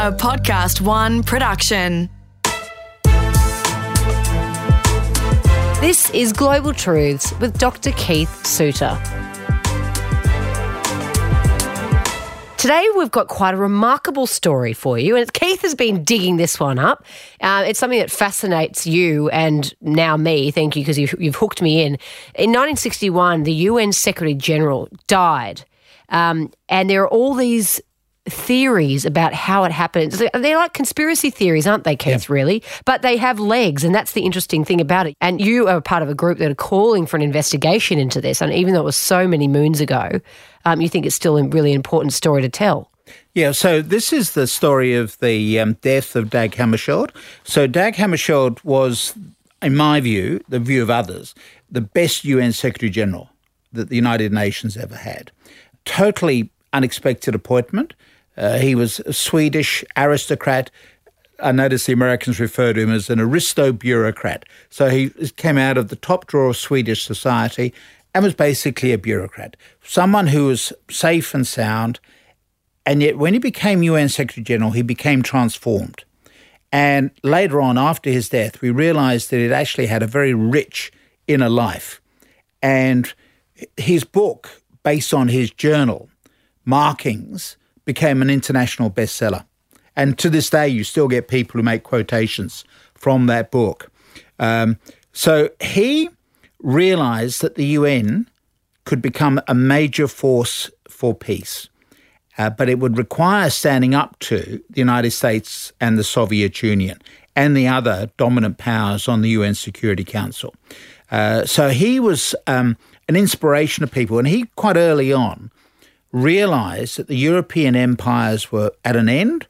a Podcast One production. This is Global Truths with Dr. Keith Suter. Today, we've got quite a remarkable story for you, and Keith has been digging this one up. Uh, it's something that fascinates you and now me. Thank you, because you've, you've, hooked me in. In 1961, the UN Secretary General died, um, and there are all these theories about how it happened. They're like conspiracy theories, aren't they, Keith, yeah. really? But they have legs, and that's the interesting thing about it. And you are part of a group that are calling for an investigation into this. And even though it was so many moons ago, um, you think it's still a really important story to tell. Yeah, so this is the story of the um, death of Dag Hammarskjöld. So Dag Hammarskjöld was, in my view, the view of others, the best UN Secretary General that the United Nations ever had. Totally unexpected appointment. Uh, he was a Swedish aristocrat. I notice the Americans refer to him as an aristo bureaucrat. So he came out of the top drawer of Swedish society and was basically a bureaucrat, someone who was safe and sound. And yet, when he became UN Secretary General, he became transformed. And later on, after his death, we realized that he'd actually had a very rich inner life. And his book, based on his journal, Markings, became an international bestseller. And to this day, you still get people who make quotations from that book. Um, so he realized that the UN could become a major force for peace. Uh, but it would require standing up to the United States and the Soviet Union and the other dominant powers on the UN Security Council. Uh, so he was um, an inspiration to people, and he quite early on realized that the European empires were at an end,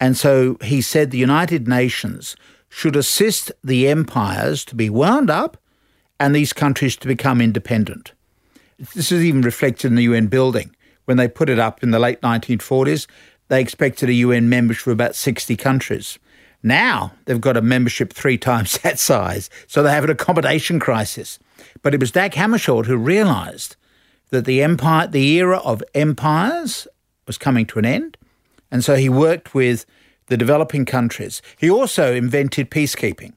and so he said the United Nations should assist the empires to be wound up and these countries to become independent. This is even reflected in the UN building. When they put it up in the late 1940s, they expected a UN membership of about 60 countries. Now they've got a membership three times that size, so they have an accommodation crisis. But it was Dag Hammarskjöld who realised that the empire, the era of empires was coming to an end. And so he worked with the developing countries. He also invented peacekeeping.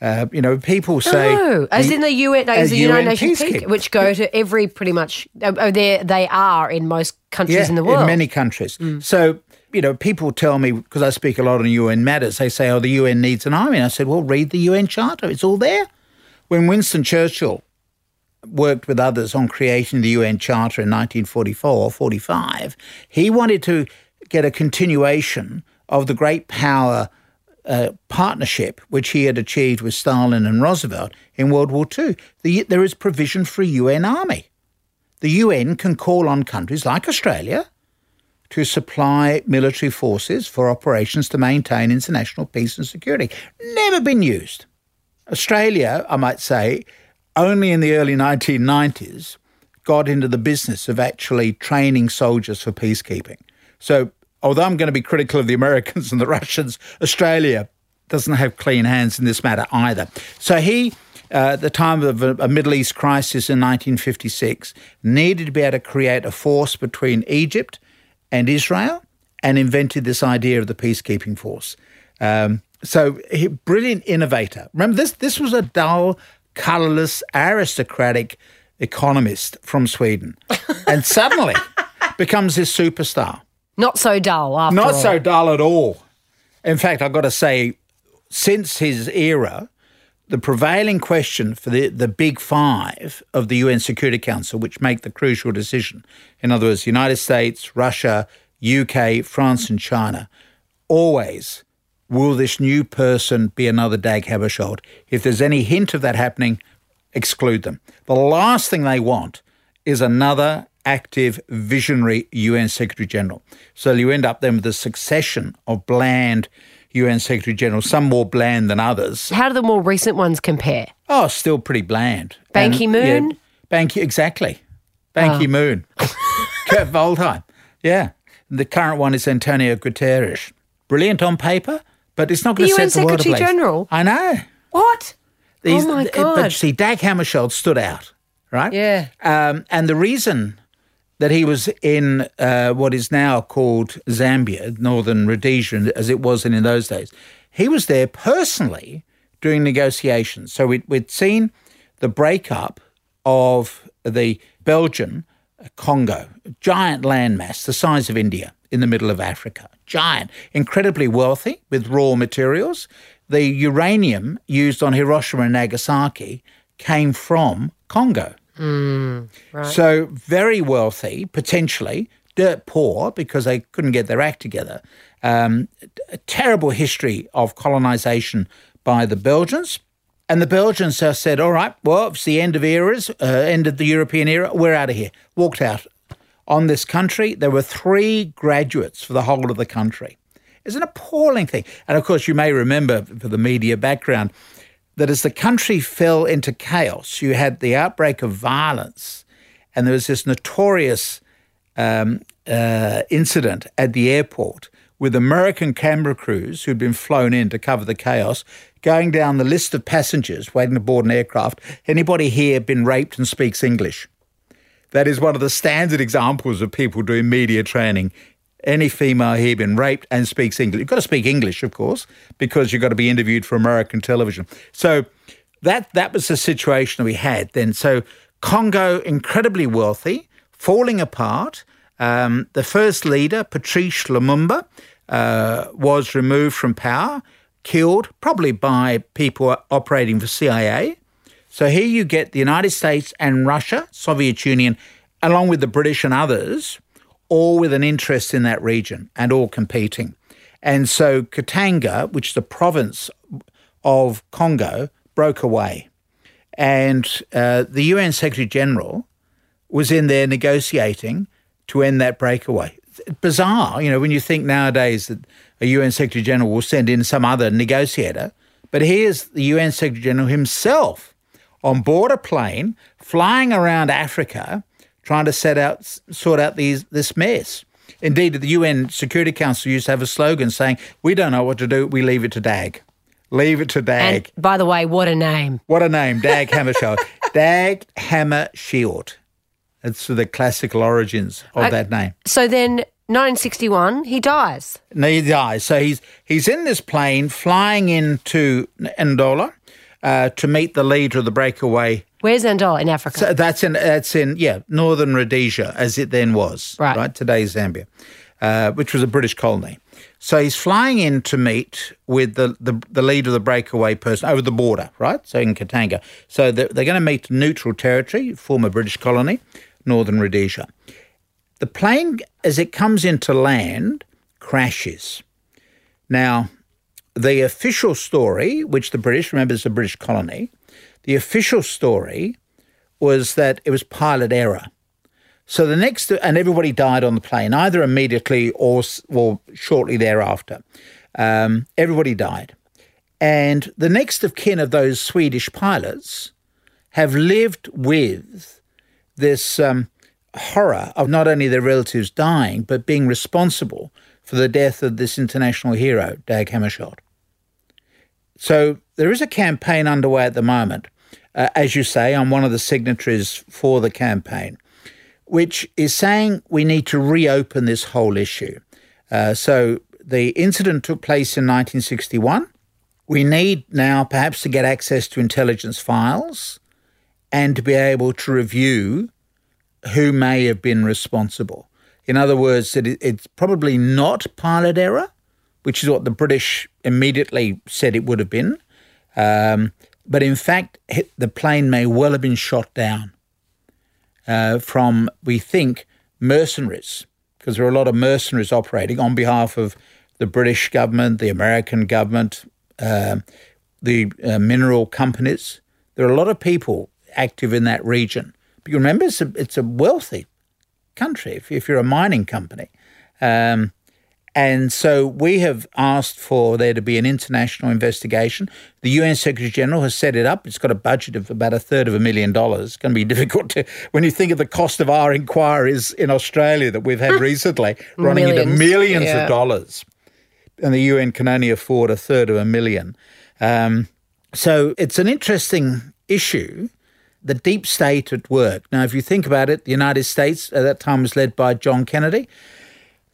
Uh, you know, people say, oh, as the, in the UN, no, as the United Nations, which go to every pretty much. Oh, they they are in most countries yeah, in the world, in many countries. Mm. So you know, people tell me because I speak a lot on UN matters. They say, "Oh, the UN needs an army." And I said, "Well, read the UN Charter; it's all there." When Winston Churchill worked with others on creating the UN Charter in 1944 or 45, he wanted to get a continuation of the great power uh, partnership which he had achieved with Stalin and Roosevelt in World War II. The, there is provision for a UN army. The UN can call on countries like Australia to supply military forces for operations to maintain international peace and security. Never been used. Australia, I might say, only in the early 1990s got into the business of actually training soldiers for peacekeeping. So, although I'm going to be critical of the Americans and the Russians, Australia doesn't have clean hands in this matter either. So, he, uh, at the time of a, Middle East crisis in 1956, needed to be able to create a force between Egypt and Israel and invented this idea of the peacekeeping force. Um, so, he, brilliant innovator. Remember, this, this was a dull, colourless, aristocratic economist from Sweden, and suddenly becomes this superstar. Not so dull, after Not all. so dull at all. In fact, I've got to say, since his era, the prevailing question for the, the big five of the UN Security Council, which make the crucial decision, in other words, the United States, Russia, UK, France, and China, always will this new person be another Dag Hammarskjöld? If there's any hint of that happening, exclude them. The last thing they want is another active, visionary UN Secretary General. So you end up then with a succession of bland UN Secretary Generals, some more bland than others. How do the more recent ones compare? Oh, still pretty bland. Ban Ki Moon? Yeah, Ban Ki, exactly. Ban oh. Ki Moon. Kurt Waldheim. Yeah. The current one is Antonio Guterres. Brilliant on paper, but it's not going to set the world Secretary General. I know. What? These, oh my god! But see, Dag Hammarskjöld stood out, right? Yeah. Um, and the reason that he was in uh, what is now called Zambia, northern Rhodesia, as it was in those days. He was there personally during negotiations. So we'd, we'd seen the breakup of the Belgian Congo, a giant landmass the size of India in the middle of Africa, giant, incredibly wealthy with raw materials. The uranium used on Hiroshima and Nagasaki came from Congo. Mm, right. So very wealthy, potentially, dirt poor because they couldn't get their act together. Um, a terrible history of colonization by the Belgians. And the Belgians have said, all right, well, it's the end of eras, uh, end of the European era, we're out of here. Walked out. On this country, there were three graduates for the whole of the country. It's an appalling thing. And of course, you may remember for the media background that as the country fell into chaos, you had the outbreak of violence, and there was this notorious um, uh, incident at the airport with American camera crews who'd been flown in to cover the chaos, going down the list of passengers waiting to board an aircraft. Anybody here been raped and speaks English? That is one of the standard examples of people doing media training. Any female here been raped and speaks English. You've got to speak English, of course, because you've got to be interviewed for American television. So that that was the situation that we had then. So Congo, incredibly wealthy, falling apart. Um, the first leader, Patrice Lumumba, uh, was removed from power, killed probably by people operating for CIA. So here you get the United States and Russia, Soviet Union, along with the British and others, all with an interest in that region and all competing. And so Katanga, which is the province of Congo, broke away. And uh, the UN Secretary General was in there negotiating to end that breakaway. Bizarre, you know, when you think nowadays that a UN Secretary General will send in some other negotiator, but here's the UN Secretary General himself on board a plane flying around Africa trying to set out sort out these this mess. Indeed, the UN Security Council used to have a slogan saying, "We don't know what to do, we leave it to DAG." Leave it to DAG. And by the way, what a name. What a name, Dag Hammarskjöld. Dag Hammarskjöld. It's the classical origins of Uh, that name. So then, 1961, he dies. He dies. So he's he's in this plane flying into Ndola uh, to meet the leader of the breakaway. Where's Andola in Africa? So that's in that's in yeah northern Rhodesia as it then was Right. right today's Zambia, uh, which was a British colony. So he's flying in to meet with the, the, the leader of the breakaway person over the border, right? So in Katanga. So they're, they're going to meet neutral territory, former British colony, northern Rhodesia. The plane, as it comes into land, crashes. Now, the official story, which the British, remember it's a British colony, the official story was that it was pilot error. So the next, and everybody died on the plane, either immediately or, or shortly thereafter. Um, everybody died. And the next of kin of those Swedish pilots have lived with this um, horror of not only their relatives dying, but being responsible for the death of this international hero, Dag Hammarskjöld. So there is a campaign underway at the moment. Uh, as you say, I'm one of the signatories for the campaign, which is saying we need to reopen this whole issue. Uh, so the incident took place in 1961. We need now perhaps to get access to intelligence files and to be able to review who may have been responsible. In other words, that it's probably not pilot error, which is what the British immediately said it would have been. Um, but in fact, the plane may well have been shot down uh, from, we think, mercenaries, because there are a lot of mercenaries operating on behalf of the British government, the American government, um the uh, mineral companies. There are a lot of people active in that region. But you remember, it's a, it's a wealthy country if, if you're a mining company. Um, and so we have asked for there to be an international investigation. The UN Secretary General has set it up. It's got a budget of about a third of a million dollars. It's going to be difficult to, when you think of the cost of our inquiries in Australia that we've had recently, running into Millions, millions yeah. of dollars. And the UN can only afford a third of a million. Um, so it's an interesting issue the deep state at work. Now, if you think about it, the United States at that time was led by John Kennedy.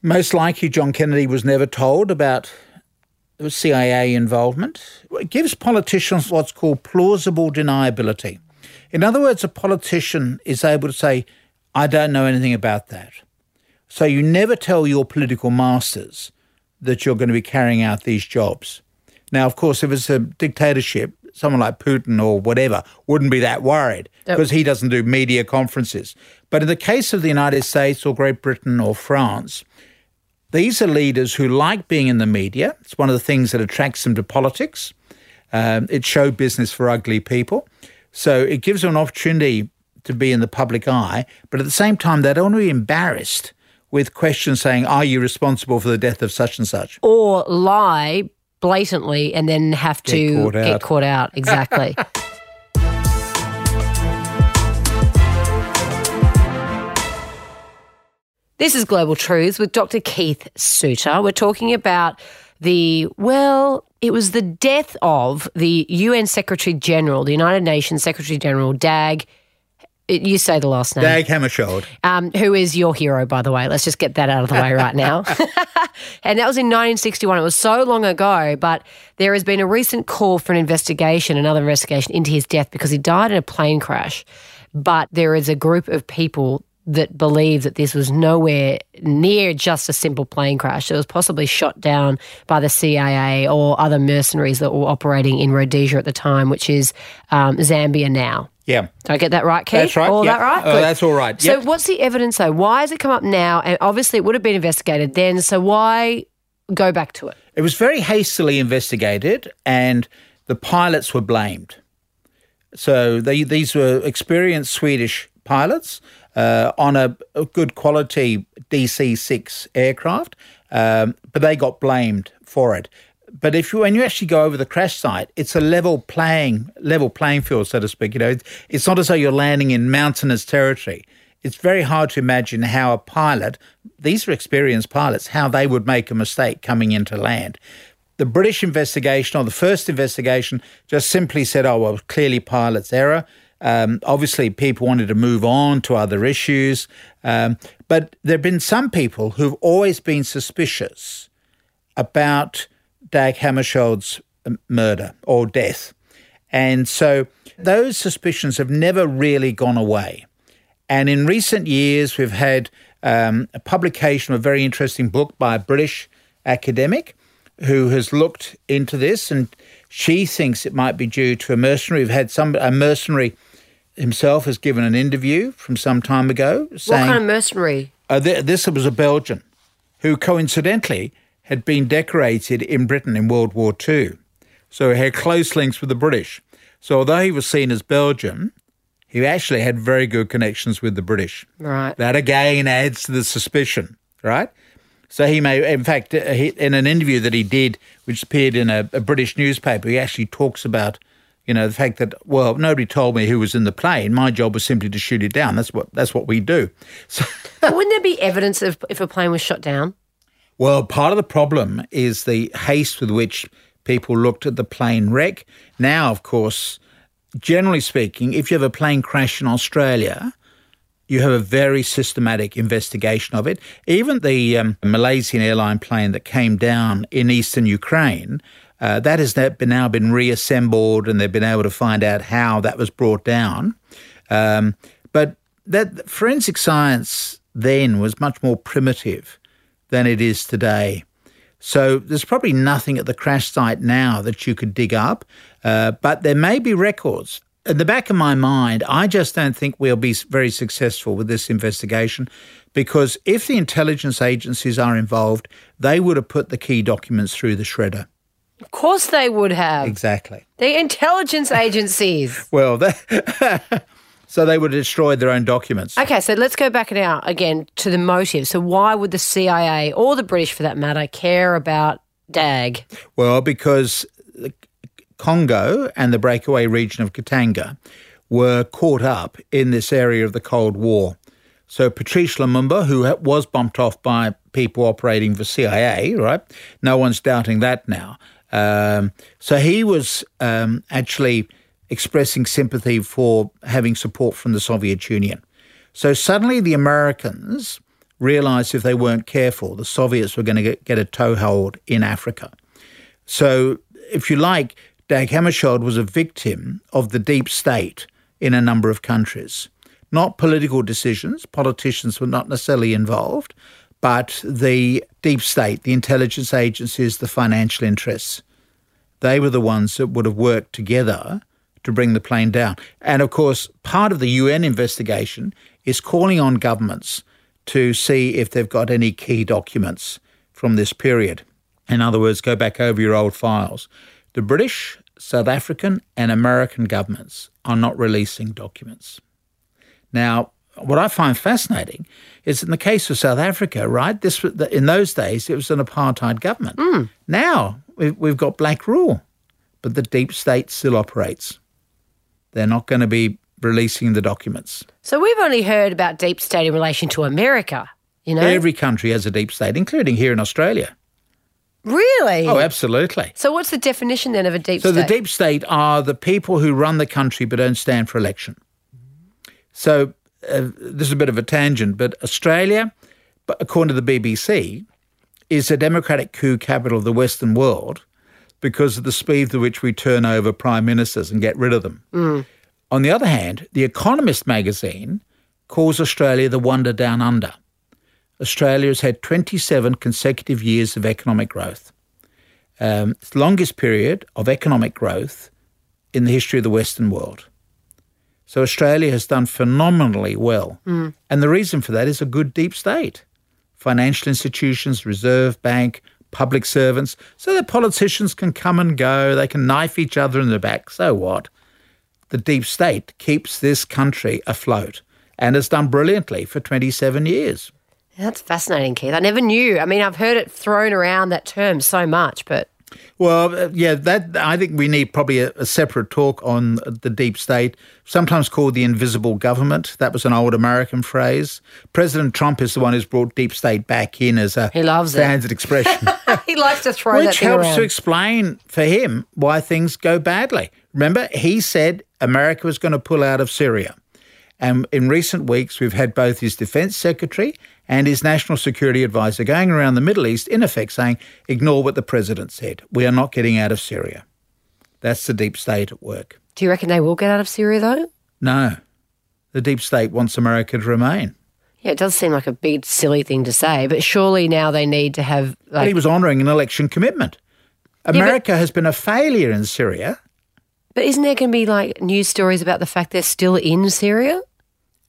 Most likely, John Kennedy was never told about CIA involvement. It gives politicians what's called plausible deniability. In other words, a politician is able to say, I don't know anything about that. So you never tell your political masters that you're going to be carrying out these jobs. Now, of course, if it's a dictatorship, someone like Putin or whatever wouldn't be that worried because yep. he doesn't do media conferences. But in the case of the United States or Great Britain or France, these are leaders who like being in the media. It's one of the things that attracts them to politics. Um, it's show business for ugly people. So it gives them an opportunity to be in the public eye, but at the same time, they don't want to be embarrassed with questions saying, Are you responsible for the death of such and such? Or lie blatantly and then have get to caught get caught out. Exactly. This is Global Truths with Dr. Keith Suter. We're talking about the, well, it was the death of the UN Secretary General, the United Nations Secretary General, Dag. You say the last name. Dag Hammarskjöld. Um, who is your hero, by the way. Let's just get that out of the way right now. and that was in 1961. It was so long ago, but there has been a recent call for an investigation, another investigation into his death because he died in a plane crash. But there is a group of people that believe that this was nowhere near just a simple plane crash. It was possibly shot down by the CIA or other mercenaries that were operating in Rhodesia at the time, which is um, Zambia now. Yeah. Did I get that right, Keith? That's right. All yep. that right? Oh, that's all right. Yep. So, what's the evidence, though? Why has it come up now? And obviously, it would have been investigated then. So, why go back to it? It was very hastily investigated, and the pilots were blamed. So, they, these were experienced Swedish pilots uh, on a, a, good quality DC 6 aircraft, um, but they got blamed for it. But if you, when you actually go over the crash site, it's a level playing level playing field, so to speak. You know, it's not as though you're landing in mountainous territory. It's very hard to imagine how a pilot, these are experienced pilots, how they would make a mistake coming into land. The British investigation or the first investigation just simply said, "Oh well, clearly pilot's error." Um, obviously, people wanted to move on to other issues. Um, but there have been some people who've always been suspicious about Dag Hammarskjöld's murder or death. And so those suspicions have never really gone away. And in recent years, we've had um, a publication of a very interesting book by a British academic who has looked into this, and she thinks it might be due to a mercenary. We've had some a mercenary himself has given an interview from some time ago saying. What kind of mercenary? Uh, th- this was a Belgian who coincidentally had been decorated in Britain in World War II. So he had close links with the British. So although he was seen as Belgian, he actually had very good connections with the British. Right. That again adds to the suspicion, right? So he may, in fact, uh, in an interview that he did, which appeared in a, a British newspaper, he actually talks about you know, the fact that well, nobody told me who was in the plane. My job was simply to shoot it down. That's what that's what we do. So, wouldn't there be evidence of if a plane was shot down? Well, part of the problem is the haste with which people looked at the plane wreck. Now, of course, generally speaking, if you have a plane crash in Australia, you have a very systematic investigation of it. Even the um, Malaysian airline plane that came down in eastern Ukraine uh, that has now been reassembled, and they've been able to find out how that was brought down. Um, but that forensic science then was much more primitive than it is today. So there's probably nothing at the crash site now that you could dig up, uh, but there may be records. In the back of my mind, I just don't think we'll be very successful with this investigation because if the intelligence agencies are involved, they would have put the key documents through the shredder. Of course they would have. Exactly. The intelligence agencies. well, so they would have destroyed their own documents. Okay, so let's go back now again to the motive. So why would the CIA or the British, for that matter, care about DAG? Well, because Congo and the breakaway region of Katanga were caught up in this area of the Cold War. So Patrice Lumumba, who was bumped off by people operating for CIA, right? No one's doubting that now. Um, so he was um, actually expressing sympathy for having support from the Soviet Union. So suddenly the Americans realized if they weren't careful, the Soviets were going to get, get a toehold in Africa. So, if you like, Dag Hammarskjöld was a victim of the deep state in a number of countries. Not political decisions, politicians were not necessarily involved, but the deep state, the intelligence agencies, the financial interests. They were the ones that would have worked together to bring the plane down. And of course, part of the UN investigation is calling on governments to see if they've got any key documents from this period. In other words, go back over your old files. The British, South African, and American governments are not releasing documents. Now, what I find fascinating is in the case of South Africa, right? This in those days it was an apartheid government. Mm. Now we've got black rule, but the deep state still operates. They're not going to be releasing the documents. So we've only heard about deep state in relation to America. You know, every country has a deep state, including here in Australia. Really? Oh, absolutely. So what's the definition then of a deep so state? So the deep state are the people who run the country but don't stand for election. So uh, this is a bit of a tangent, but Australia, according to the BBC, is a democratic coup capital of the Western world because of the speed with which we turn over prime ministers and get rid of them. Mm. On the other hand, The Economist magazine calls Australia the wonder down under. Australia has had 27 consecutive years of economic growth. Um, it's the longest period of economic growth in the history of the Western world. So Australia has done phenomenally well. Mm. And the reason for that is a good deep state. Financial institutions, Reserve Bank, public servants, so that politicians can come and go, they can knife each other in the back. So what? The deep state keeps this country afloat and has done brilliantly for 27 years. That's fascinating, Keith. I never knew. I mean, I've heard it thrown around that term so much, but well, uh, yeah, that I think we need probably a, a, separate talk on the deep state, sometimes called the invisible government. That was an old American phrase. President Trump is the one who's brought deep state back in as a he loves standard expression. he likes to throw Which that helps around. to explain for him why things go badly. Remember, he said America was going to pull out of Syria. And in recent weeks, we've had both his defense secretary and his national security advisor going around the Middle East, in effect saying, ignore what the president said. We are not getting out of Syria. That's the deep state at work. Do you reckon they will get out of Syria, though? No. The deep state wants America to remain. Yeah, it does seem like a big, silly thing to say, but surely now they need to have. Like, but he was honouring an election commitment. America yeah, but, has been a failure in Syria. But isn't there going to be like news stories about the fact they're still in Syria?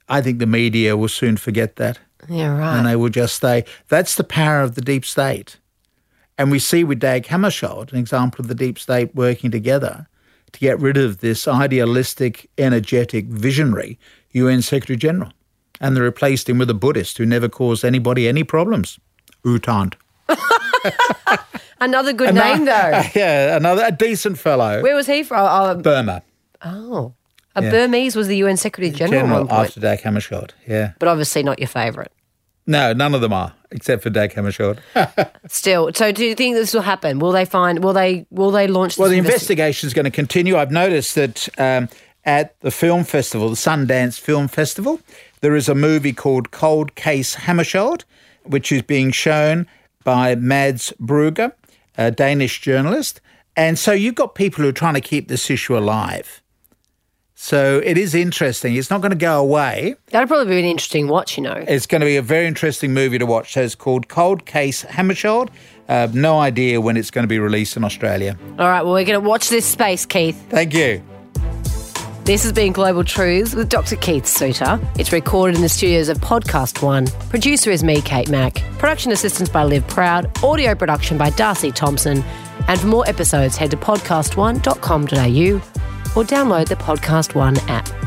I think the media will soon forget that. Yeah, right. And they will just say, that's the power of the deep state. And we see with Dag Hammarskjöld an example of the deep state working together to get rid of this idealistic, energetic, visionary UN Secretary General. And they replaced him with a Buddhist who never caused anybody any problems. U Thant. another good name, though. Yeah, another a decent fellow. Where was he from? Oh, um, Burma. Oh. A yeah. Burmese was the UN Secretary General, General after Dag Hammarskjöld, yeah. But obviously not your favourite. No, none of them are, except for Dag Hammarskjöld. Still, so do you think this will happen? Will they find? Will they? Will they launch? well, the investi- investigation is going to continue. I've noticed that um, at the film festival, the Sundance Film Festival, there is a movie called Cold Case Hammarskjöld, which is being shown by Mads Brugger, a Danish journalist. And so you've got people who are trying to keep this issue alive. So it is interesting. It's not going to go away. That'll probably be an interesting watch, you know. It's going to be a very interesting movie to watch. So it's called Cold Case Hammarskjöld. Uh, no idea when it's going to be released in Australia. All right, well, we're going to watch this space, Keith. Thank you. This has been Global Truths with Dr. Keith Suter. It's recorded in the studios of Podcast One. Producer is me, Kate Mack. Production assistance by Liv Proud. Audio production by Darcy Thompson. And for more episodes, head to podcastone.com.au or download the Podcast One app.